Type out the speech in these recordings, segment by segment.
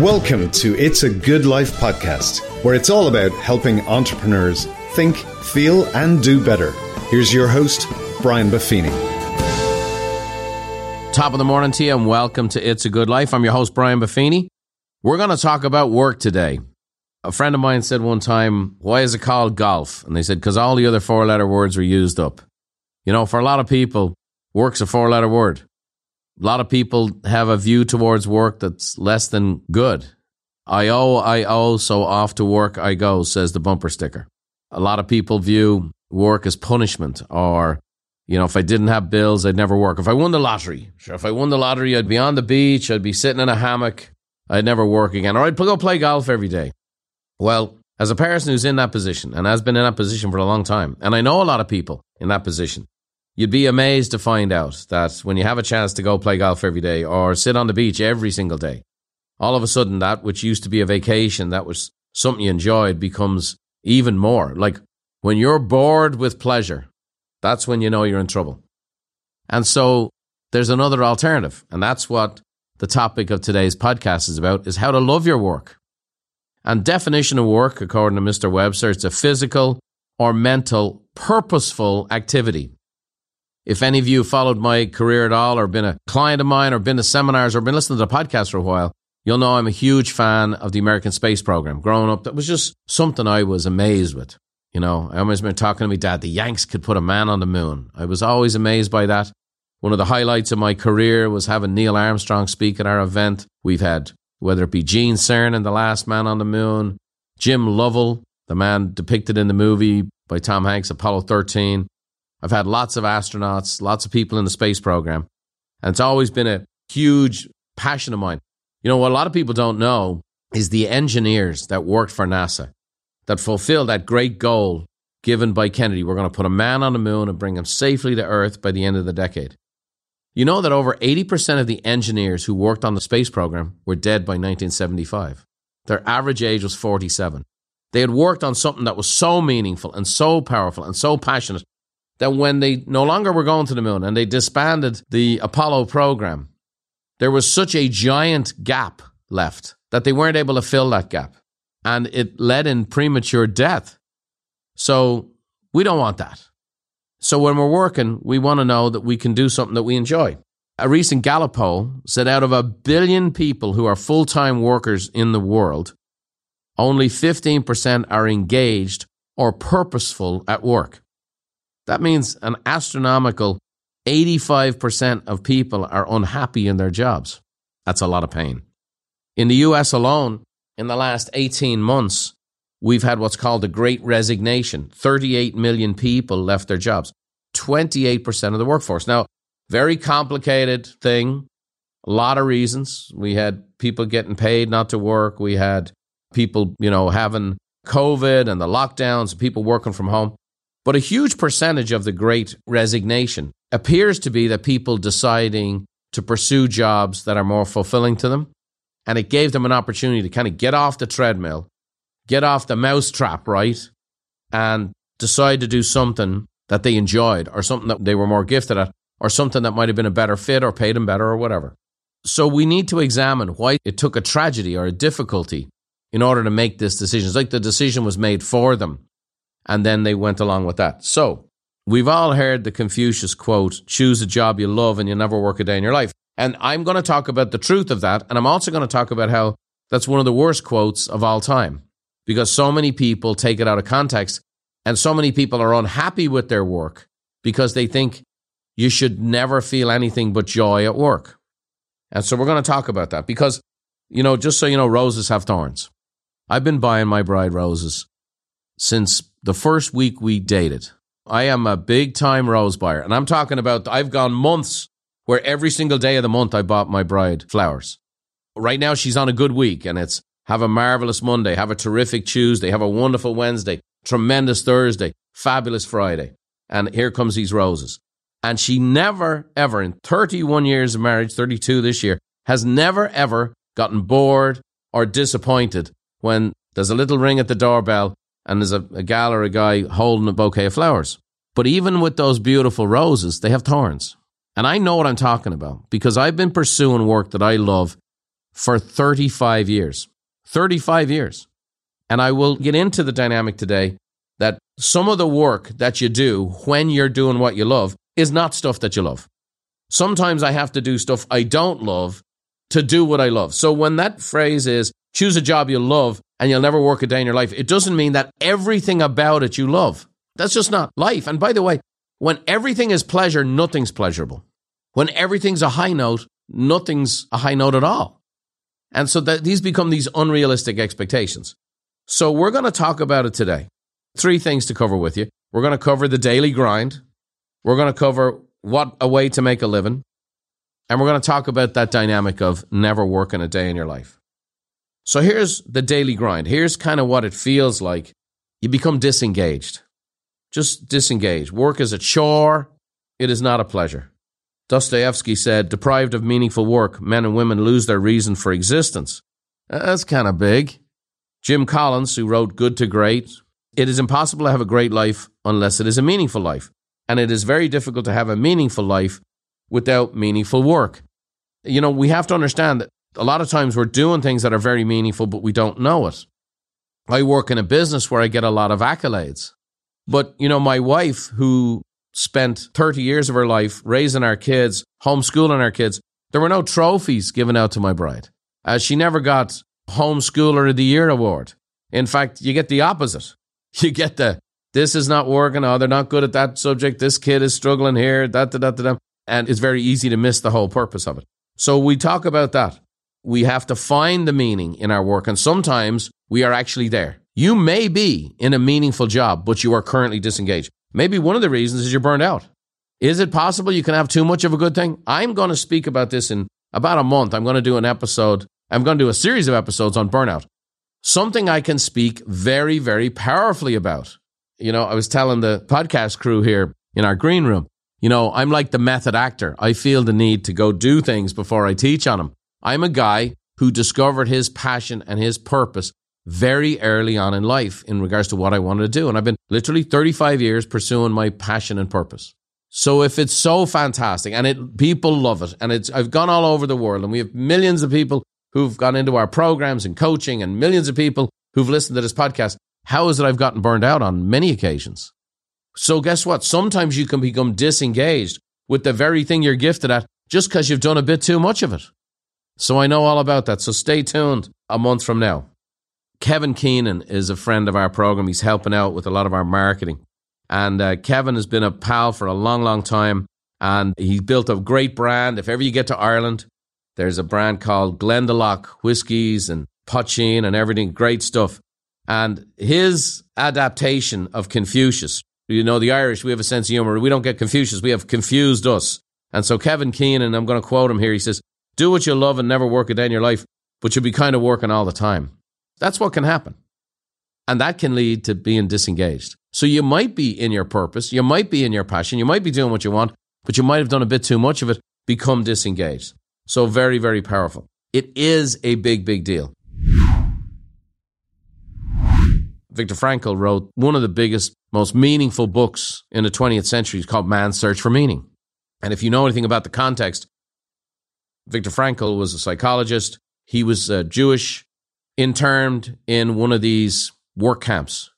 Welcome to It's a Good Life podcast, where it's all about helping entrepreneurs think, feel, and do better. Here's your host, Brian Buffini. Top of the morning to you, and welcome to It's a Good Life. I'm your host, Brian Buffini. We're going to talk about work today. A friend of mine said one time, Why is it called golf? And they said, Because all the other four letter words were used up. You know, for a lot of people, work's a four letter word. A lot of people have a view towards work that's less than good. I owe, I owe, so off to work I go, says the bumper sticker. A lot of people view work as punishment or, you know, if I didn't have bills, I'd never work. If I won the lottery, sure, if I won the lottery, I'd be on the beach, I'd be sitting in a hammock, I'd never work again, or I'd go play golf every day. Well, as a person who's in that position and has been in that position for a long time, and I know a lot of people in that position, You'd be amazed to find out that when you have a chance to go play golf every day or sit on the beach every single day, all of a sudden that which used to be a vacation, that was something you enjoyed, becomes even more. Like when you're bored with pleasure, that's when you know you're in trouble. And so there's another alternative. And that's what the topic of today's podcast is about is how to love your work. And definition of work, according to Mr. Webster, it's a physical or mental purposeful activity if any of you followed my career at all, or been a client of mine, or been to seminars, or been listening to the podcast for a while, you'll know I'm a huge fan of the American space program. Growing up, that was just something I was amazed with. You know, I always been talking to my dad, the Yanks could put a man on the moon. I was always amazed by that. One of the highlights of my career was having Neil Armstrong speak at our event. We've had, whether it be Gene Cernan, the last man on the moon, Jim Lovell, the man depicted in the movie by Tom Hanks, Apollo 13, I've had lots of astronauts, lots of people in the space program, and it's always been a huge passion of mine. You know, what a lot of people don't know is the engineers that worked for NASA that fulfilled that great goal given by Kennedy. We're going to put a man on the moon and bring him safely to Earth by the end of the decade. You know that over 80% of the engineers who worked on the space program were dead by 1975. Their average age was 47. They had worked on something that was so meaningful and so powerful and so passionate that when they no longer were going to the moon and they disbanded the Apollo program, there was such a giant gap left that they weren't able to fill that gap. And it led in premature death. So we don't want that. So when we're working, we want to know that we can do something that we enjoy. A recent Gallup poll said out of a billion people who are full time workers in the world, only 15% are engaged or purposeful at work. That means an astronomical 85% of people are unhappy in their jobs. That's a lot of pain. In the US alone, in the last 18 months, we've had what's called the great resignation. 38 million people left their jobs, 28% of the workforce. Now, very complicated thing, a lot of reasons. We had people getting paid not to work. We had people, you know, having COVID and the lockdowns, people working from home. But a huge percentage of the great resignation appears to be that people deciding to pursue jobs that are more fulfilling to them. And it gave them an opportunity to kind of get off the treadmill, get off the mousetrap, right? And decide to do something that they enjoyed or something that they were more gifted at or something that might have been a better fit or paid them better or whatever. So we need to examine why it took a tragedy or a difficulty in order to make this decision. It's like the decision was made for them and then they went along with that. So we've all heard the Confucius quote choose a job you love and you'll never work a day in your life. And I'm going to talk about the truth of that. And I'm also going to talk about how that's one of the worst quotes of all time because so many people take it out of context and so many people are unhappy with their work because they think you should never feel anything but joy at work. And so we're going to talk about that because, you know, just so you know, roses have thorns. I've been buying my bride roses since the first week we dated. I am a big time rose buyer. And I'm talking about, I've gone months where every single day of the month I bought my bride flowers. Right now she's on a good week and it's have a marvelous Monday, have a terrific Tuesday, have a wonderful Wednesday, tremendous Thursday, fabulous Friday. And here comes these roses. And she never, ever, in 31 years of marriage, 32 this year, has never, ever gotten bored or disappointed when there's a little ring at the doorbell and there's a, a gal or a guy holding a bouquet of flowers. But even with those beautiful roses, they have thorns. And I know what I'm talking about because I've been pursuing work that I love for 35 years. 35 years. And I will get into the dynamic today that some of the work that you do when you're doing what you love is not stuff that you love. Sometimes I have to do stuff I don't love to do what I love. So when that phrase is choose a job you love and you'll never work a day in your life, it doesn't mean that everything about it you love. That's just not life. And by the way, when everything is pleasure, nothing's pleasurable. When everything's a high note, nothing's a high note at all. And so that these become these unrealistic expectations. So we're going to talk about it today. Three things to cover with you. We're going to cover the daily grind. We're going to cover what a way to make a living. And we're going to talk about that dynamic of never working a day in your life. So here's the daily grind. Here's kind of what it feels like. You become disengaged. Just disengaged. Work is a chore. It is not a pleasure. Dostoevsky said, deprived of meaningful work, men and women lose their reason for existence. Uh, that's kind of big. Jim Collins, who wrote Good to Great, it is impossible to have a great life unless it is a meaningful life. And it is very difficult to have a meaningful life without meaningful work. You know, we have to understand that a lot of times we're doing things that are very meaningful, but we don't know it. I work in a business where I get a lot of accolades. But, you know, my wife, who spent 30 years of her life raising our kids, homeschooling our kids. There were no trophies given out to my bride. Uh, she never got Homeschooler of the Year award. In fact, you get the opposite. You get the, this is not working. Oh, they're not good at that subject. This kid is struggling here. Da, da, da, da. And it's very easy to miss the whole purpose of it. So we talk about that. We have to find the meaning in our work. And sometimes we are actually there. You may be in a meaningful job, but you are currently disengaged. Maybe one of the reasons is you're burned out. Is it possible you can have too much of a good thing? I'm going to speak about this in about a month. I'm going to do an episode. I'm going to do a series of episodes on burnout. Something I can speak very, very powerfully about. You know, I was telling the podcast crew here in our green room, you know, I'm like the method actor. I feel the need to go do things before I teach on them. I'm a guy who discovered his passion and his purpose very early on in life in regards to what I wanted to do. And I've been literally 35 years pursuing my passion and purpose. So if it's so fantastic and it people love it and it's I've gone all over the world and we have millions of people who've gone into our programs and coaching and millions of people who've listened to this podcast, how is it I've gotten burned out on many occasions? So guess what? Sometimes you can become disengaged with the very thing you're gifted at just because you've done a bit too much of it. So I know all about that. So stay tuned a month from now. Kevin Keenan is a friend of our program. He's helping out with a lot of our marketing. And uh, Kevin has been a pal for a long, long time. And he's built a great brand. If ever you get to Ireland, there's a brand called Glendalough Whiskies and Poitín and everything. Great stuff. And his adaptation of Confucius, you know, the Irish, we have a sense of humor. We don't get Confucius, we have confused us. And so Kevin Keenan, I'm going to quote him here, he says, Do what you love and never work a day in your life, but you'll be kind of working all the time. That's what can happen. And that can lead to being disengaged. So you might be in your purpose, you might be in your passion, you might be doing what you want, but you might have done a bit too much of it, become disengaged. So very, very powerful. It is a big, big deal. Viktor Frankl wrote one of the biggest, most meaningful books in the 20th century. It's called Man's Search for Meaning. And if you know anything about the context, Viktor Frankl was a psychologist. He was Jewish interned in one of these work camps.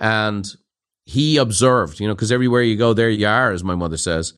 And he observed, you know, because everywhere you go, there you are, as my mother says.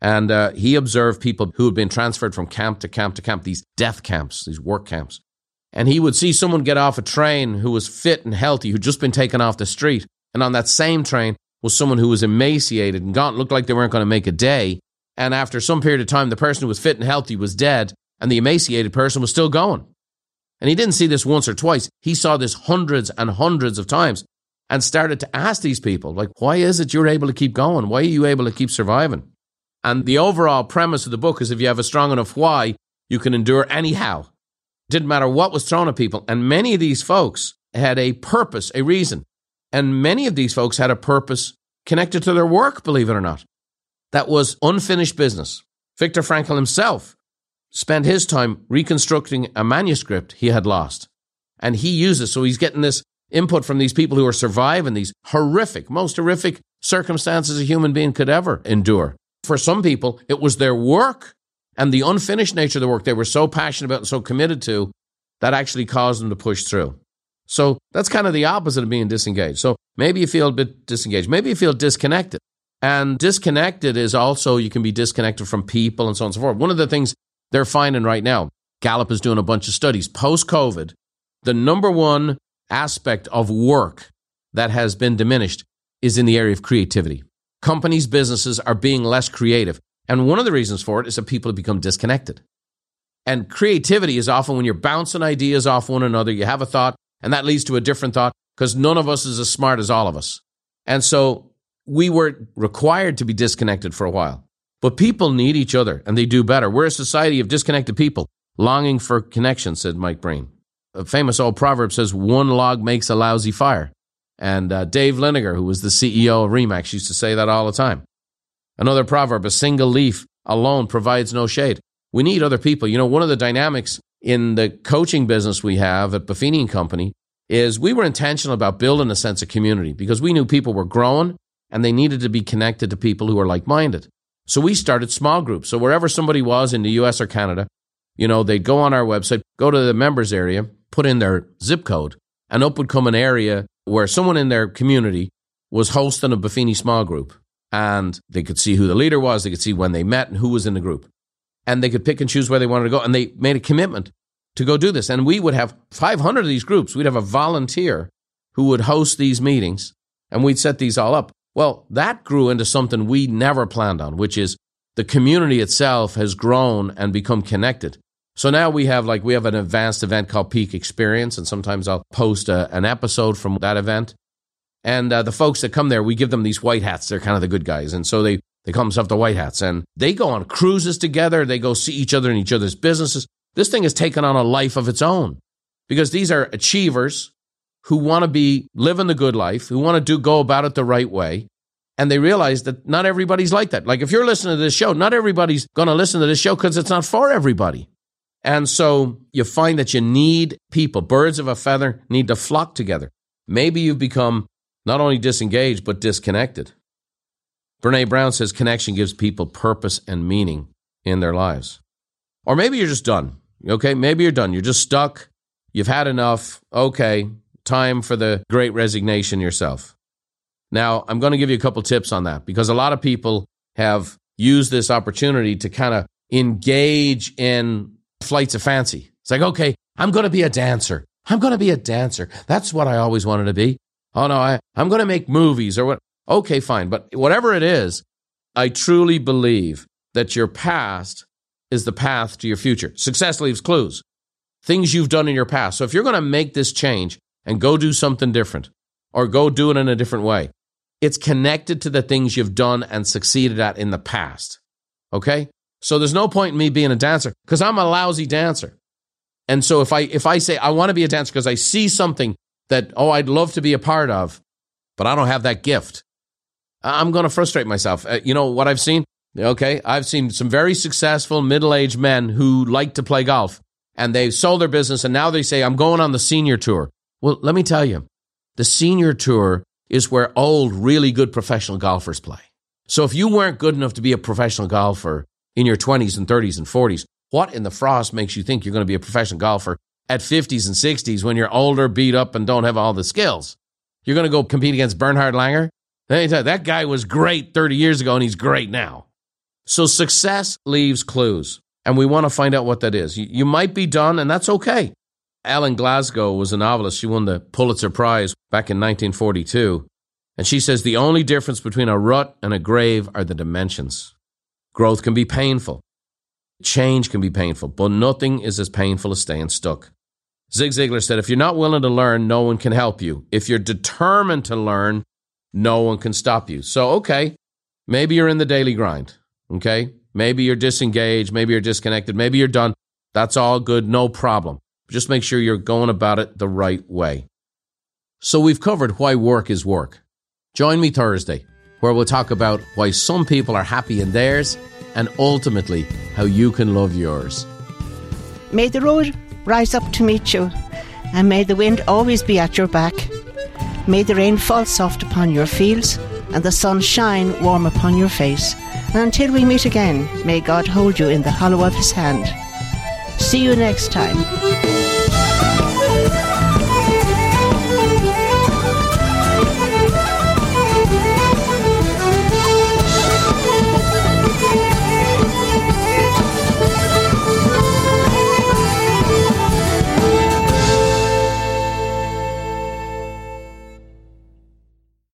And uh, he observed people who had been transferred from camp to camp to camp, these death camps, these work camps. And he would see someone get off a train who was fit and healthy, who'd just been taken off the street. And on that same train was someone who was emaciated and gaunt, looked like they weren't going to make a day. And after some period of time, the person who was fit and healthy was dead, and the emaciated person was still going. And he didn't see this once or twice. He saw this hundreds and hundreds of times and started to ask these people, like, why is it you're able to keep going? Why are you able to keep surviving? And the overall premise of the book is if you have a strong enough why, you can endure anyhow. It didn't matter what was thrown at people. And many of these folks had a purpose, a reason. And many of these folks had a purpose connected to their work, believe it or not. That was unfinished business. Viktor Frankl himself spent his time reconstructing a manuscript he had lost. And he uses, so he's getting this input from these people who are surviving these horrific, most horrific circumstances a human being could ever endure. For some people, it was their work And the unfinished nature of the work they were so passionate about and so committed to, that actually caused them to push through. So that's kind of the opposite of being disengaged. So maybe you feel a bit disengaged. Maybe you feel disconnected. And disconnected is also, you can be disconnected from people and so on and so forth. One of the things they're finding right now, Gallup is doing a bunch of studies post COVID, the number one aspect of work that has been diminished is in the area of creativity. Companies, businesses are being less creative. And one of the reasons for it is that people have become disconnected. And creativity is often when you're bouncing ideas off one another, you have a thought, and that leads to a different thought because none of us is as smart as all of us. And so we were required to be disconnected for a while. But people need each other and they do better. We're a society of disconnected people longing for connection, said Mike Breen. A famous old proverb says, one log makes a lousy fire. And uh, Dave Liniger, who was the CEO of Remax, used to say that all the time. Another proverb, a single leaf alone provides no shade. We need other people. You know, one of the dynamics in the coaching business we have at Buffini and Company is we were intentional about building a sense of community because we knew people were growing and they needed to be connected to people who are like minded. So we started small groups. So wherever somebody was in the US or Canada, you know, they'd go on our website, go to the members area, put in their zip code, and up would come an area where someone in their community was hosting a Buffini small group. And they could see who the leader was, they could see when they met and who was in the group. And they could pick and choose where they wanted to go. And they made a commitment to go do this. And we would have 500 of these groups. We'd have a volunteer who would host these meetings and we'd set these all up. Well, that grew into something we never planned on, which is the community itself has grown and become connected. So now we have like we have an advanced event called Peak Experience, and sometimes I'll post a, an episode from that event. And uh, the folks that come there, we give them these white hats. They're kind of the good guys, and so they they call themselves the white hats, and they go on cruises together. They go see each other in each other's businesses. This thing has taken on a life of its own because these are achievers who want to be living the good life, who want to do go about it the right way, and they realize that not everybody's like that. Like if you're listening to this show, not everybody's going to listen to this show because it's not for everybody. And so you find that you need people, birds of a feather need to flock together. Maybe you've become not only disengaged, but disconnected. Brené Brown says connection gives people purpose and meaning in their lives. Or maybe you're just done. Okay, maybe you're done. You're just stuck. You've had enough. Okay, time for the great resignation yourself. Now, I'm going to give you a couple tips on that because a lot of people have used this opportunity to kind of engage in flights of fancy. It's like, okay, I'm going to be a dancer. I'm going to be a dancer. That's what I always wanted to be. Oh no, I, I'm going to make movies or what. Okay, fine. But whatever it is, I truly believe that your past is the path to your future. Success leaves clues, things you've done in your past. So if you're going to make this change and go do something different or go do it in a different way, it's connected to the things you've done and succeeded at in the past. Okay? So there's no point in me being a dancer because I'm a lousy dancer. And so if I if I say I want to be a dancer because I see something that oh I'd love to be a part of, but I don't have that gift, I'm going to frustrate myself. Uh, you know what I've seen? Okay, I've seen some very successful middle-aged men who like to play golf and they've sold their business and now they say I'm going on the senior tour. Well, let me tell you, the senior tour is where old, really good professional golfers play. So if you weren't good enough to be a professional golfer, in your 20s and 30s and 40s. What in the frost makes you think you're going to be a professional golfer at 50s and 60s when you're older, beat up, and don't have all the skills? You're going to go compete against Bernhard Langer? That guy was great 30 years ago and he's great now. So success leaves clues, and we want to find out what that is. You, might be done, and that's okay. Ellen Glasgow was a novelist. She won the Pulitzer Prize back in 1942. And she says the only difference between a rut and a grave are the dimensions. Growth can be painful. Change can be painful, but nothing is as painful as staying stuck. Zig Ziglar said, if you're not willing to learn, no one can help you. If you're determined to learn, no one can stop you. So, okay, maybe you're in the daily grind. Okay. Maybe you're disengaged. Maybe you're disconnected. Maybe you're done. That's all good. No problem. Just make sure you're going about it the right way. So we've covered why work is work. Join me Thursday where we'll talk about why some people are happy in theirs and ultimately how you can love yours. May the road rise up to meet you, and may the wind always be at your back. May the rain fall soft upon your fields, and the sun shine warm upon your face. And until we meet again, may God hold you in the hollow of his hand. See you next time.